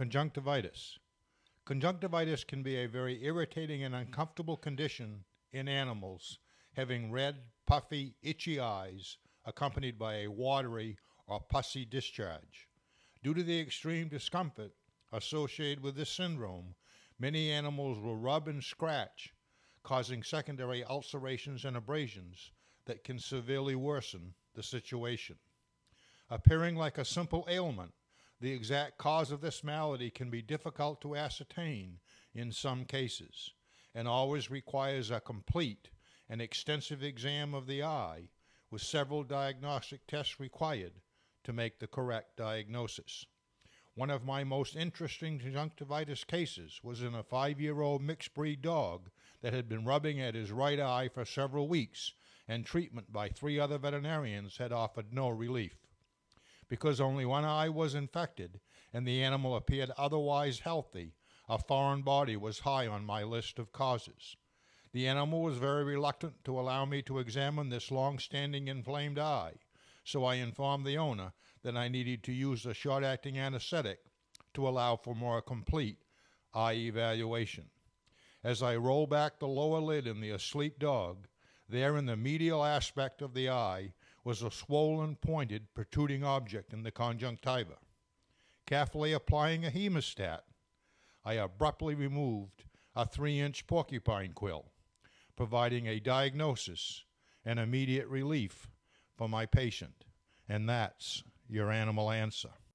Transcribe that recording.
Conjunctivitis. Conjunctivitis can be a very irritating and uncomfortable condition in animals having red, puffy, itchy eyes accompanied by a watery or pussy discharge. Due to the extreme discomfort associated with this syndrome, many animals will rub and scratch, causing secondary ulcerations and abrasions that can severely worsen the situation. Appearing like a simple ailment, the exact cause of this malady can be difficult to ascertain in some cases and always requires a complete and extensive exam of the eye with several diagnostic tests required to make the correct diagnosis. One of my most interesting conjunctivitis cases was in a five year old mixed breed dog that had been rubbing at his right eye for several weeks, and treatment by three other veterinarians had offered no relief. Because only one eye was infected and the animal appeared otherwise healthy, a foreign body was high on my list of causes. The animal was very reluctant to allow me to examine this long standing inflamed eye, so I informed the owner that I needed to use a short acting anesthetic to allow for more complete eye evaluation. As I roll back the lower lid in the asleep dog, there in the medial aspect of the eye was a swollen, pointed, protruding object in the conjunctiva. Carefully applying a hemostat, I abruptly removed a three inch porcupine quill, providing a diagnosis and immediate relief for my patient. And that's your animal answer.